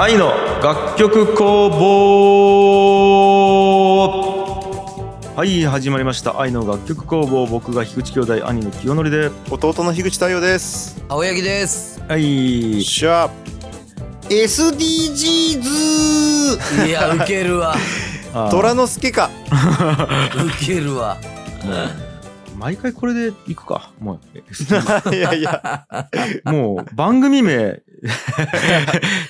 愛の楽曲工房。はい始まりました。愛の楽曲工房。僕が樋口兄弟兄の清則で。弟の樋口太陽です。青柳です。はい。しゃ SDGs いや、ウケるわ。虎之助か。ウケるわ。毎回これでいくか。もう いやいや。もう番組名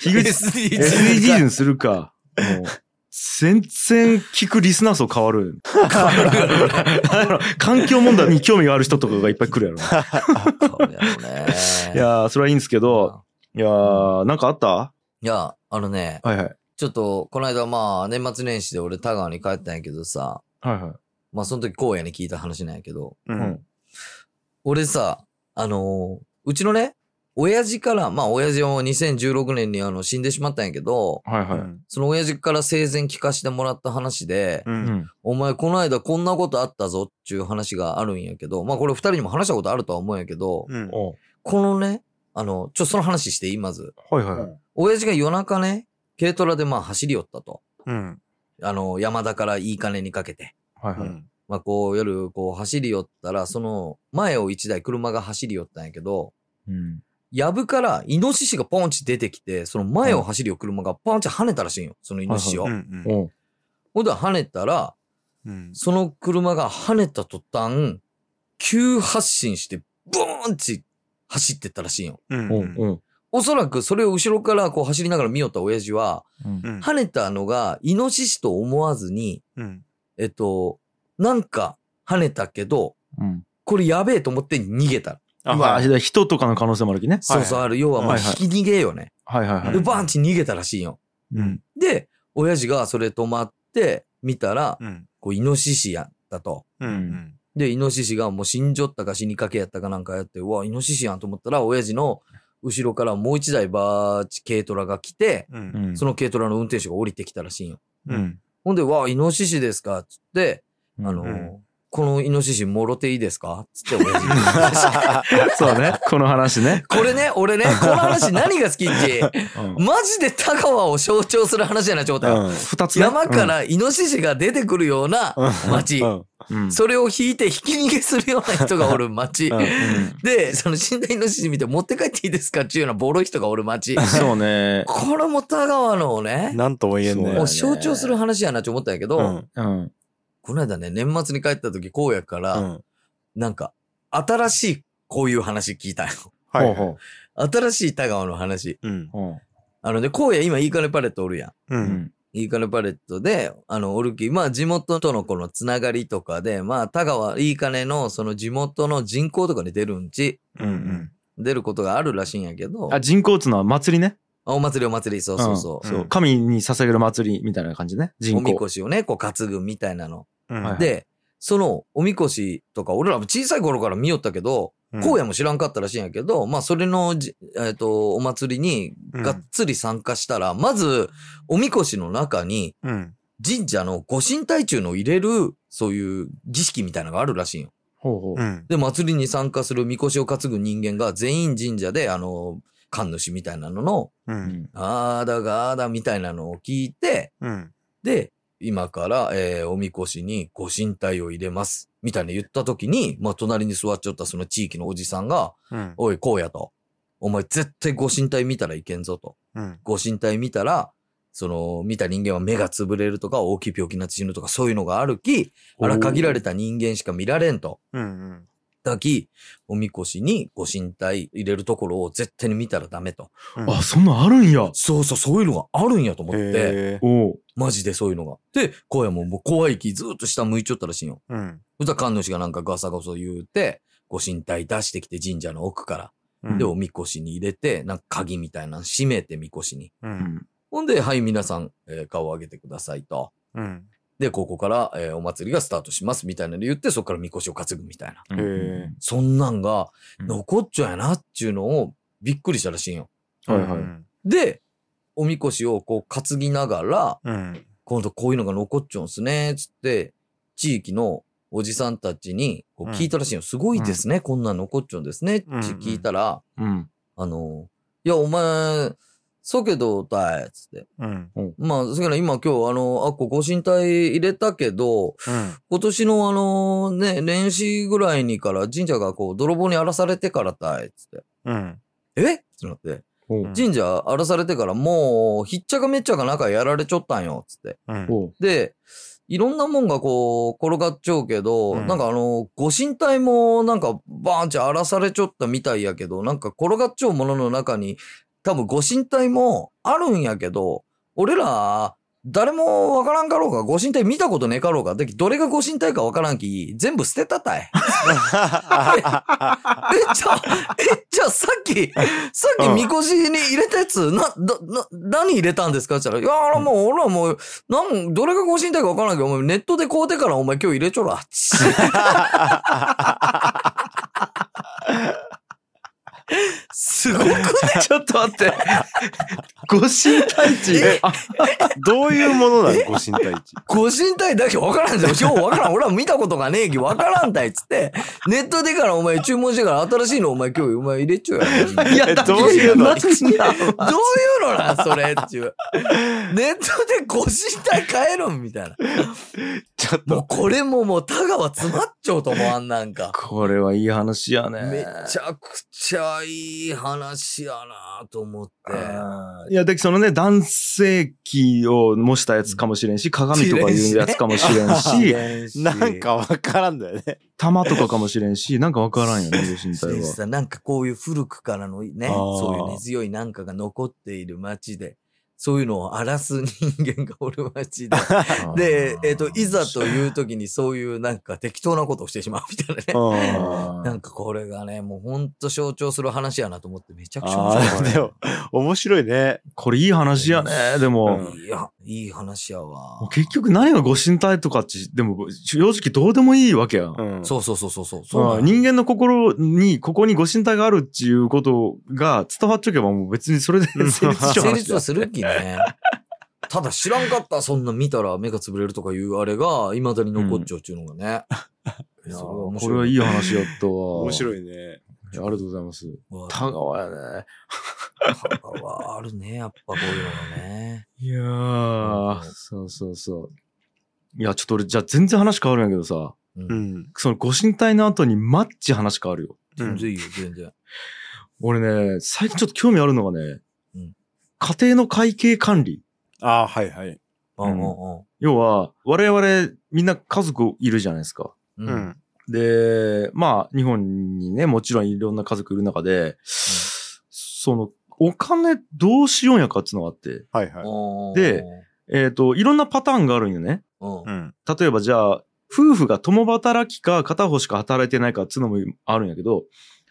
樋口 SDGs にするか。もう全然聞くリスナー層変わる。環境問題に興味がある人とかがいっぱい来るやろ。いやーそれはいいんですけどいやーなんかあった？いや、あのね、はいはい。ちょっと、この間まあ、年末年始で俺、田川に帰ったんやけどさ、はいはい。まあ、その時、荒野に聞いた話なんやけど、ううんん。俺さ、あのーうちのね、親父から、まあ、親父はもう2016年にあの、死んでしまったんやけど、はいはい。その親父から生前聞かしてもらった話で、ううん。んお前この間こんなことあったぞっていう話があるんやけど、まあこれ二人にも話したことあるとは思うんやけど、うん。おこのね、あの、ちょ、その話していい？まず。はいはい。はい親父が夜中ね、軽トラでまあ走り寄ったと。うん。あの、山田からいい金にかけて。はいはい。うん。まあこう夜こう走り寄ったら、その前を一台車が走り寄ったんやけど、うんやぶからイノシシがポンチ出てきて、その前を走る車がポンチ跳ねたらしいんよ。そのイノシシを。うんうん。おうほんで跳ねたら、うん。その車が跳ねた途端、急発進して、ブーンチ走ってったらしいんよ。うんおうおうおそらくそれを後ろからこう走りながら見よった親父は、跳ねたのがイノシシと思わずに、うん。えっと、なんか跳ねたけど、うん。これやべえと思って逃げた。まああはい。人とかの可能性もあるきね。そうそう、ある。要はまあはいはい。引き逃げよね。はいはいはい。で、バーンチ逃げたらしいんよ。うん。で、親父がそれ止まって見たら、うん。こうイノシシやったと。うんで、イノシシがもう死んじょったか死にかけやったかなんかやって、うわ、イノシシやんと思ったら、親父の後ろからもう一台バーチ軽トラが来て、うん。うん。その軽トラの運転手が降りてきたらしいんよ。うん。ほんで、わあ、イノシシですかっつって、うんあのーうんこのイノシシもろていいですか？つって親父 そうね。この話ね。これね、俺ね、この話何が好きって、うん。マジで田川を象徴する話やな、状態。うん。二つね。山からイノシシが出てくるような街。うん。うん。それを引いて引き逃げするような人がおる街。うん。で、その死んだイノシシ見て持って帰っていいですかっていうようなボロい人がおる街。そうね。これも田川のね、なんとも言えんね。もう象徴する話やなって思ったんやけど、うん。うんこの間ね、年末に帰った時、荒野から、うん。なんか、新しいこういう話聞いたよ。はい新しい田川の話。うん。う。ほあのね、荒野今いい金パレットおるやん。ううん。んいい金パレットで、あの、おるき、まあ地元とのこのつながりとかで、まあ田川いい金のその地元の人口とかに出るんち、うん出ることがあるらしいんやけど、あ人工っつうのは祭りね？あお祭りお祭り、そうそうそう。そう。神に捧げる祭りみたいな感じね。人おみ工こしをね、こう担ぐみたいなの。で、そのおみこしとか、俺らも小さい頃から見よったけど、うん。荒野も知らんかったらしいんやけど、まあそれのじ、えっ、と、お祭りにがっつり参加したら、まず、おみこしの中にうん。神社のご神体中の入れる、そういう儀式みたいなのがあるらしいんよ。ほうほう。うん。で、祭りに参加するみこしを担ぐ人間が全員神社で、あの、神主みたいなのの、ううんん。あーだがーだみたいなのを聞いて、うん。で、今から、えーおみこしにご神体を入れます。みたいな言った時に、まあ、隣に座っちゃったその地域のおじさんが、うんおい、こうやと。お前絶対ご神体見たらいけんぞと。うんご神体見たら、その、見た人間は目が潰れるとか、大きい病気になって死ぬとか、そういうのがあるき、あら限られた人間しか見られんと。うんだき、おみこしにご神体入れるところを絶対に見たらダメと。うんあそんなんあるんやそうそう、そういうのがあるんやと思って、マジでそういうのが。で、荒野ももう怖い気ずーっと下向いちゃったらしいよ。うんそしたら神主がなんかガサガサ言うて、ご神体出してきて神社の奥から。うんで、おみこしに入れて、なんか鍵みたいなの閉めてみこしに。ううんんほんで、はい、皆さん、えー顔を上げてくださいと。うんで、ここから、えーお祭りがスタートしますみたいなの言って、そこからみこしを担ぐみたいな。そんなんがうん。残っちゃうやなっていうのをびっくりしたらしいんよ。はいはい。で、おみこしをこう担ぎながら、うん。今度こういうのが残っちゃうんすね、つって、地域のおじさんたちにこう聞いたらしいよ。すごいですね、こんなん残っちゃうんですね、って聞いたら、うん。あの、いや、お前、そけどたい、つって。うん。まあ、そけど今今日あの、あっこご神体入れたけど、うん。今年のあの、ね、年始ぐらいにから神社がこう、泥棒に荒らされてからたい、つって。うん。え？ってなって。神社荒らされてからもう、ひっちゃかめっちゃか中やられちょったんよ、つって。うん。で、いろんなもんがこう、転がっちゃうけど、うんなんかあの、ご神体もなんかバーンチ荒らされちゃったみたいやけど、なんか転がっちゃうものの中に、多分ご神体もあるんやけど、俺ら、誰もわからんかろうが、ご神体見たことねえかろうが、でどれがご神体かわからんき、全部捨てたたい。え、じゃあ、え、じゃあさっき、さっきみこしに入れたやつ、な、だ、な、何入れたんですか？って言ったら、いや、あれもう、俺はもう、なん、どれがご神体かわからんけど、お前ネットで買うてからお前今日入れちょら。すごくね ちょっと待って。ご神体値どういうものなのご神体値。ご神体だけわからんじゃん。ようわからん。俺は見たことがねえきわからんたいっつって、ネットでからお前注文してから新しいのお前今日お前入れちゃうやん。いや、どういうの？どういうのなんそれっちゅう。ネットでご神体買えるんみたいな。ちょっと、もうこれももう田川詰まっちゃうと思わんなんか。これはいい話やね。めちゃくちゃいい話やなと思って。いや、で、そのね、男性器を模したやつかもしれんし、鏡とかいうやつかもしれ んし、なんかわからんだよね。玉とかかもしれんし、なんかわからんよね、ご神体は。なんかこういう古くからのね、そういう根強いなんかが残っている街で、そういうのを荒らす人間がおる街で。で、えっ、と、いざという時にそういうなんか適当なことをしてしまうみたいなね。うん。なんかこれがね、もうほんと象徴する話やなと思ってめちゃくちゃ面あ白い。あ、でも、面白いね。これいい話やね、でも。うんいや、いい話やわ。結局何がご神体とかって、でも正直どうでもいいわけやん。うん。そうそうそうそうそう。そう人間の心に、ここにご神体があるっていうことが伝わっちゃけばもう別にそれで 成立しちゃう成話立はするきね。ただ知らんかった、そんな見たら目が潰れるとかいうあれが、未だに残っちゃうっていうのがね。いやそれは面こ白いれはいい話やったわ。面白い。いね。ありがとうございます。わ田川やね。田川あるね、やっぱこういうのがね。いやうー、んそうそうそう。いや、ちょっと俺、じゃあ全然話変わるんやけどさ、う。うんん。そのご神体の後にマッチ話変わるよ。うん全然いいよ、全然。俺ね、最近ちょっと興味あるのがね、うん家庭の会計管理。ああ、はいはい。うんうん要は、我々みんな家族いるじゃないですか。うん。ううん。ん。で、まあ、日本にね、もちろんいろんな家族いる中で、その、お金どうしようんやかっていうのがあって、はいはい。で、えっ、と、いろんなパターンがあるんよね。うんう。ん。例えばじゃあ、夫婦が共働きか片方しか働いてないかっていうのもあるんやけど、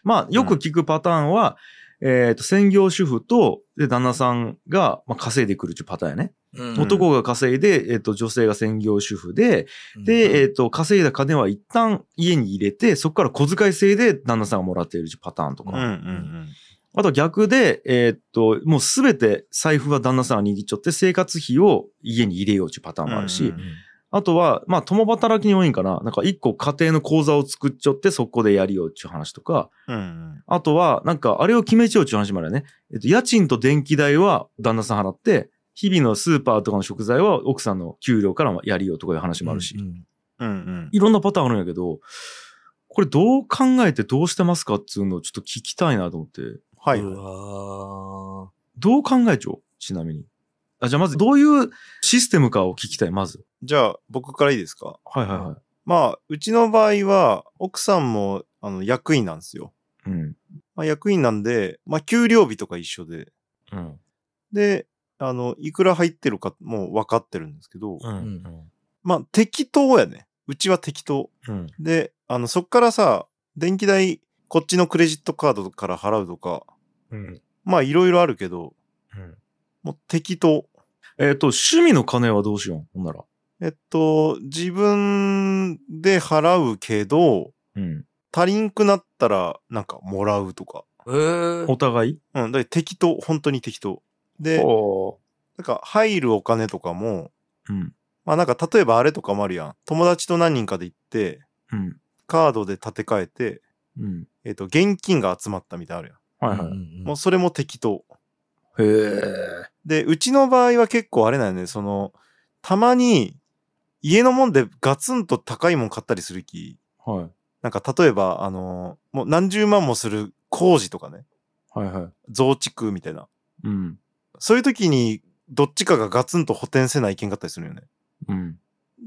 まあ、よく聞くパターンは、えっ、と、専業主婦と、で、旦那さんが、まあ、稼いでくるっていうパターンやね。うん男が稼いで、えっ、と、女性が専業主婦で、で、えっ、と、稼いだ金は一旦家に入れて、そこから小遣い制で旦那さんがもらっているパターンとか。うんうんあと逆で、えっ、と、もうすべて財布は旦那さんが握っちゃって生活費を家に入れようっていうパターンもあるし、うんうんあとは、まあ、共働きに多いんかな。なんか一個家庭の口座を作っちゃってそこでやりようっていう話とか、うん。うんあとは、なんかあれを決めちゃうっていう話もあるよね。えっ、と、家賃と電気代は旦那さん払って、日々のスーパーとかの食材は奥さんの給料からやりようとかいう話もあるし。うんうんうん。いろんなパターンあるんやけど、これどう考えてどうしてますかっていうのをちょっと聞きたいなと思って。はい。どう考えちゃう？ちなみに。あ、じゃあまずどういうシステムかを聞きたい、まず。じゃあ、僕からいいですか？はいはいはまあ、うちの場合は、奥さんも、あの、役員なんですよ。い。うん。まあ、役員なんで、まあ、給料日とか一緒で。うん。で、あの、いくら入ってるかもう分かってるんですけど、ううんまあ、適当やね。うちは適当。うん。で、あの、そっからさ、電気代、こっちのクレジットカードから払うとか、うん。まあ、いろいろあるけど、うんもう適当。えっ、と、趣味の金はどうしよう？ほんなら。えっと、自分で払うけど、うん。足りんくなったら、なんか、もらうとか。へえ。お互い？うん、だから適当、本当に適当。で、おなんか、入るお金とかも、うん。まあなんか、例えばあれとかもあるやん。友達と何人かで行って、うん。カードで立て替えて、うん。えっと、現金が集まったみたいなのあるやん。はいはい。もうそれも適当。へえ。で、うちの場合は結構あれなんよね、その、たまに家のもんでガツンと高いもん買ったりする気。はい。なんか例えば、あの、もう何十万もする工事とかね、はいはい。増築みたいな。うん。そういう時にどっちかがガツンと補填せないけんかったりするよね。うん。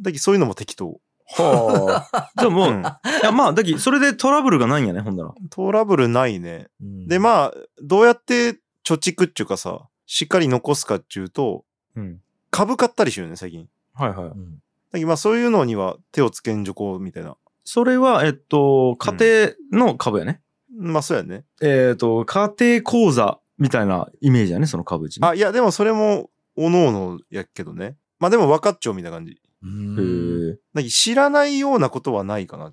だけどそういうのも適当。はあ。じゃあもう、うんいやまあ、だき、それでトラブルがないんやね、ほんなら。トラブルないね。うんで、まあ、どうやって貯蓄っていうかさ、しっかり残すかっていうと、うん。株買ったりしようね、最近。はいはい。うんだけどまあそういうのには手をつけんじょこうみたいな。それは、えっと、家庭の株やね。まあそうやね。えっと、家庭口座みたいなイメージやね、その株値ね。あ、いや、でもそれも、おのおのやけどね。まあでも分かっちゃうみたいな感じ。うんへえ。だけど知らないようなことはないかな。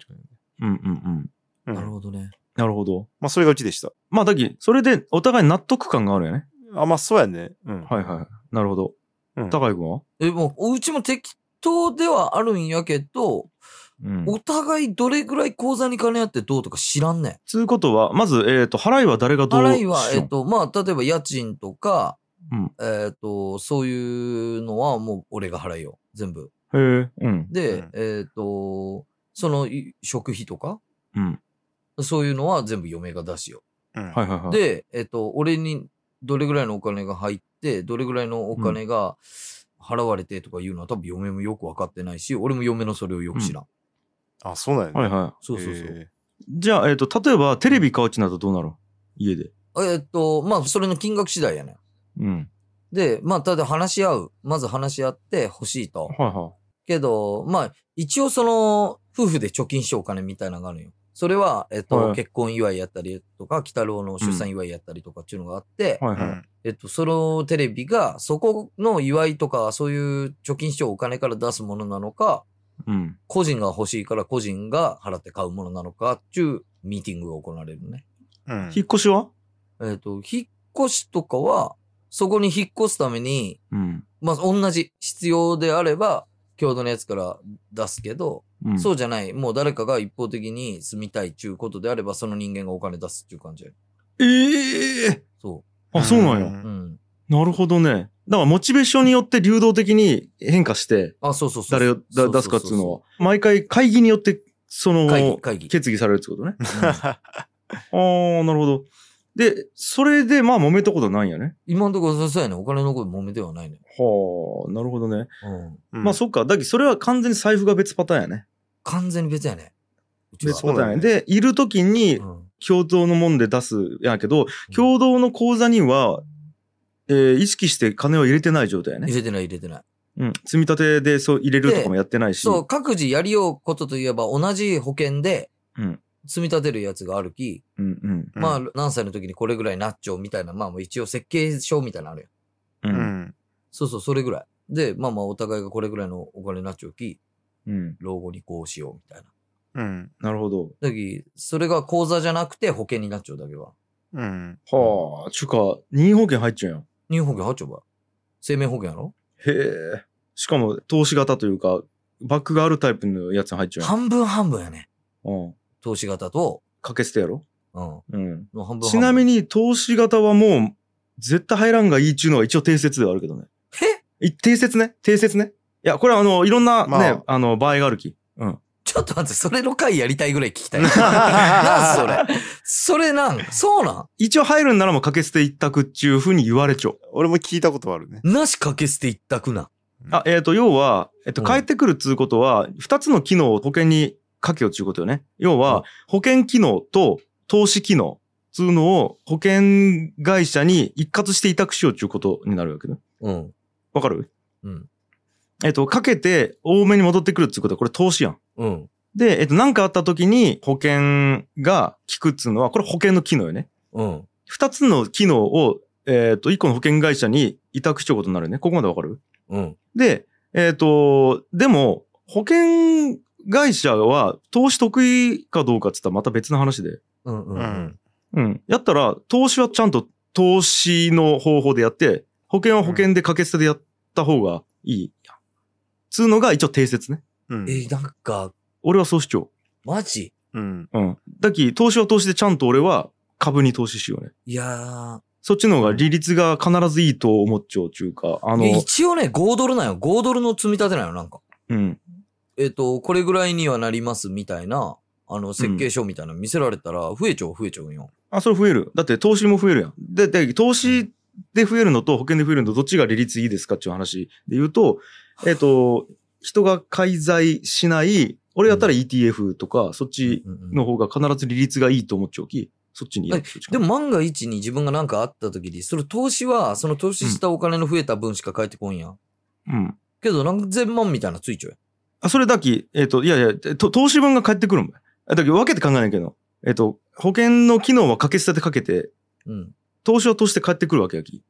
うんうんうん。うんなるほどね。なるほど。まあそれがうちでした。まあ、だき、それでお互い納得感があるよね。あ、まあそうやね。うん。はいはい。なるほど。うん高井君は？え、もう、うちも適当ではあるんやけど、うん。お互いどれぐらい口座に金あってどうとか知らんねん。つうことは、まず、えっと、払いは誰がどう払いは、えっと、まあ、例えば家賃とか、うんえっと、そういうのはもう俺が払いよ。全部。へえ、うん。で、うんえっと、そのい食費とか、うん。そういうのは全部嫁が出しよ。うん。はいはいはい。、で、えっと、俺にどれぐらいのお金が入って、どれぐらいのお金が払われてとかいうのは多分嫁もよく分かってないし、俺も嫁のそれをよく知らん。あ、そうなんやね。はいはそうそうそう。じゃあ、えっと、例えば、テレビ買うちなどどうなる？家で。えっと、まあ、それの金額次第やね。うん。で、まあ、ただ話し合う。まず話し合って欲しいと。はいはけど、まあ、一応その、夫婦で貯金しようお金みたいなのがあるんよ。それは、えっと、はい結婚祝いやったりとか、北郎の出産祝いやったりとかっていうのがあって、い。はいはい。うんえっと、そのテレビが、そこの祝いとか、そういう貯金しようお金から出すものなのか、うん。個人が欲しいから個人が払って買うものなのかっていうミーティングが行われるね。うん。引っ越しは？えっと、引っ越しとかは、そこに引っ越すために、うん。まあ、同じ必要であれば、共同のやつから出すけど、うん。そうじゃない。もう誰かが一方的に住みたいっていうことであれば、その人間がお金出すっていう感じ。ええそあ、そうなんうや。う。うん。なるほどね。だから、モチベーションによって流動的に変化して、あ、そうそうそう。誰をだ出すかっていうのは、毎回会議によって、その、会議、会議。決議されるってことね。うん ああ、なるほど。で、それで、まあ、揉めたことはないんやね。今のところそうやね。お金のこと揉めてはないね。はあ、なるほどね。うん。うんまあ、そっか。だけど、それは完全に財布が別パターンやね。完全に別やね。別パターンや。ねで、いるときにう、ん。共同のもんで出すやけど、共同の口座には、えー意識して金を入れてない状態やね入。れてない入れてない。うん。積み立てでそう入れるとかもやってないし。そう、各自やりようことといえば同じ保険でうん。積み立てるやつがあるき、うんうん。うんまあ何歳の時にこれぐらいなっちゃうみたいな、まあもう一応設計書みたいなのあるよ。う。うんん。そうそう、それぐらい。で、まあまあお互いがこれぐらいのお金になっちゃうき、うん。老後にこうしようみたいな。うん。なるほど。だき、それが口座じゃなくて保険になっちゃうだけは。うん。はあ、ちゅうか、任意保険入っちゃうやん。日本保険入っちゃうば。生命保険やろ？へえ。しかも、投資型というか、バックがあるタイプのやつに入っちゃう。半分半分やね。うん。投資型と、かけ捨てやろ？うん。うん。の半分半分。ちなみに、投資型はもう、絶対入らんがいいっちゅうのは一応定説ではあるけどね。い定説ね？定説ね？いや、これはあの、いろんなね、まああ、の、場合があるき。うん。ちょっと待って、それの回やりたいぐらい聞きたい。なんそれ。それなん？そうなん？一応入るんならもうかけ捨て一択っちゅうふうに言われちゃう。俺も聞いたことあるね。なしかけ捨て一択な。あ、えっ、と、要は、えっ、と、うん帰ってくるっつうことは、二つの機能を保険にかけようっちゅうことよね。要は、うん保険機能と投資機能つうのを保険会社に一括して委託しようっちゅうことになるわけね。うん。わかるうん。えっ、と、かけて多めに戻ってくるっつうことは、これ投資やん。うん。で、えっ、と、何かあった時に保険が効くっつうのは、これ保険の機能よね。うん。二つの機能を、えっ、と、一個の保険会社に委託しちゃうことになるよね。ここまでわかる？うん。で、えっ、と、でも、保険会社は投資得意かどうかって言ったらまた別の話で。うん。う。うんん。うん。やったら、投資はちゃんと投資の方法でやって、保険は保険で掛け捨てでやった方がいい。つうのが一応定説ね。うん。え、なんか、俺はそう主張。マジ？うん。うん。だき、投資は投資でちゃんと俺は株に投資しようね。いやそっちの方が利率が必ずいいと思っちゃうっていうか、あの、いや一応ね、5ドルなんよ。5ドルの積み立てなんよ、なんか。うん。えっ、と、これぐらいにはなりますみたいな、あの、設計書みたいなの見せられたら、増えちゃう増えちゃうんよ。あ、それ増える。だって投資も増えるやん。で、で、投資で増えるのと保険で増えるのとどっちが利率いいですかっていう話で言うと、えっ、と、人が介在しない、俺やったら ETF とか、そっちの方が必ず利率がいいと思っちゃうき、そっちにやるでも、万が一に自分が何かあった時に、その投資は、その投資したお金の増えた分しか返ってこんやん。うん。けど何千万みたいなのついちゃうあ、それだけ、えっ、と、いやいや、と投資分が返ってくるもん。だけど分けて考えないけど、えっ、と、保険の機能は掛け捨ててかけて。うん。投資は投資で返ってくるわけやき。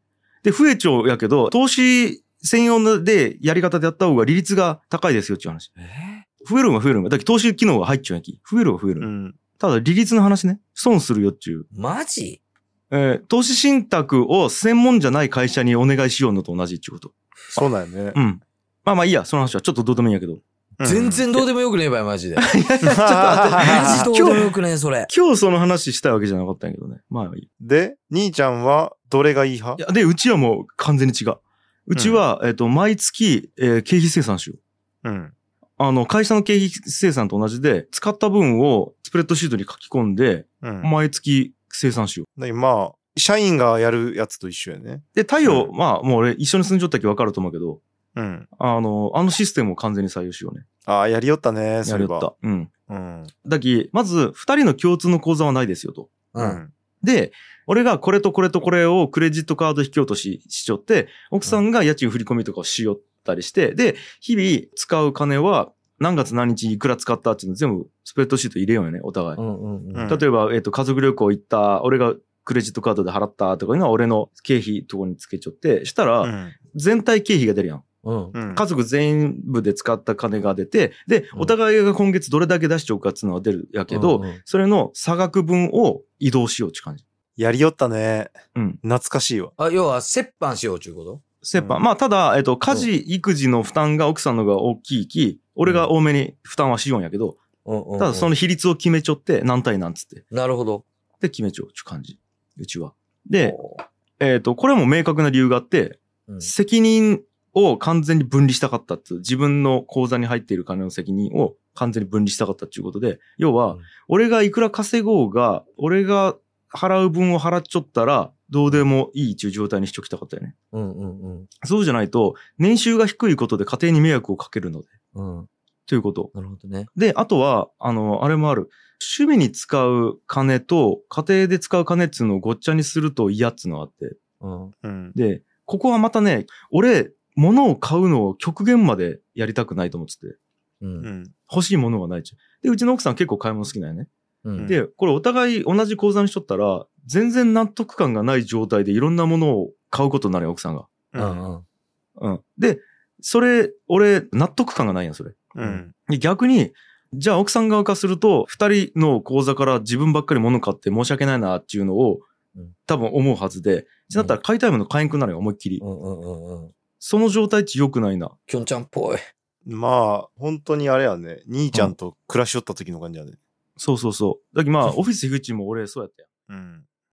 で、増えちゃうやけど、投資専用でやり方でやった方が利率が高いですよっていう話。え増えるんは増えるんは。だけど投資機能が入っちゃうやき。増えるは増える。うん。ただ利率の話ね。損するよっていう。マジ？えー投資信託を専門じゃない会社にお願いしようのと同じっていうこと。そうだよねう。ん。まあまあいいや、その話はちょっとどうでもいいんやけど。全然どうでもよくねえばよ、マジで。マちょっと待ってジどうでもよくねえ、それ。今日その話したいわけじゃなかったんやけどね。まあいい。で、兄ちゃんはどれがいい派？いや、で、うちはもう完全に違う。うちは、えっ、と、毎月、えー経費生産しよう。うん。あの、会社の経費生産と同じで、使った分をスプレッドシートに書き込んで、うん。毎月生産しよう。だからまあ、社員がやるやつと一緒やね。で、太陽、うまあ、もう俺一緒に住んじゃったき分かると思うけど、うん。あの、あのシステムを完全に採用しようね。ああ、やりよったね、それは。やりよった。うん。うん。だき、まず、二人の共通の口座はないですよと。う。うんん。で、俺がこれとこれとこれをクレジットカード引き落とししちょって、奥さんが家賃振り込みとかをしよったりして、で、日々使う金は何月何日いくら使ったっていうの全部スプレッドシート入れようよね、お互い。うんうんうん。うん例えば、えっ、と、家族旅行行った、俺がクレジットカードで払ったとかいうのは俺の経費とこにつけちゃって、したら、うん。全体経費が出るやん。うん。うん。家族全部で使った金が出て、で、うんお互いが今月どれだけ出しちゃうかっていうのが出るやけど、うんうんそれの差額分を移動しようって感じ。やりよったね。うん。懐かしいわ。あ、要は、折半しようちゅうこと？折半。うんまあ、ただ、えっと、家事、育児の負担が奥さんの方が大きいき、俺が多めに負担はしようんやけど、うんただその比率を決めちょって、何対何つって。なるほど。で、決めちゃうって感じ。うちは。で、えっと、これも明確な理由があって、うん責任を完全に分離したかったっていう、自分の口座に入っている金の責任を完全に分離したかったっていうことで、要は、うん俺がいくら稼ごうが、俺が払う分を払っちゃったら、どうでもいいっていう状態にしちょきたかったよね。うんうんうん。そうじゃないと、年収が低いことで家庭に迷惑をかけるので、うん。ということ。なるほどね。で、あとは、あの、あれもある。趣味に使う金と家庭で使う金っていうのをごっちゃにすると嫌っつうのがあって。うん。うん。で、ここはまたね、俺、物を買うのを極限までやりたくないと思ってて、う。うんん。欲しいものがないっちゅう。で、うちの奥さん結構買い物好きなんよね。うん。で、これお互い同じ口座にしとったら、全然納得感がない状態でいろんなものを買うことになるよ、奥さんが。うんうん。うん。で、それ、俺、納得感がないやん、それ。うん。で逆に、じゃあ奥さん側からすると、二人の口座から自分ばっかり物買って申し訳ないなっていうのをうん、多分思うはずで、だったら買いたいもの買えんくなるよ、思いっきり。うんうんうんうん。その状態って良くないな。きょんちゃんっぽい。まあ、本当にあれやね。兄ちゃんと暮らしよった時の感じやね。そうそうそう。だけどまあ、オフィス樋口も俺そうやったよ。うん。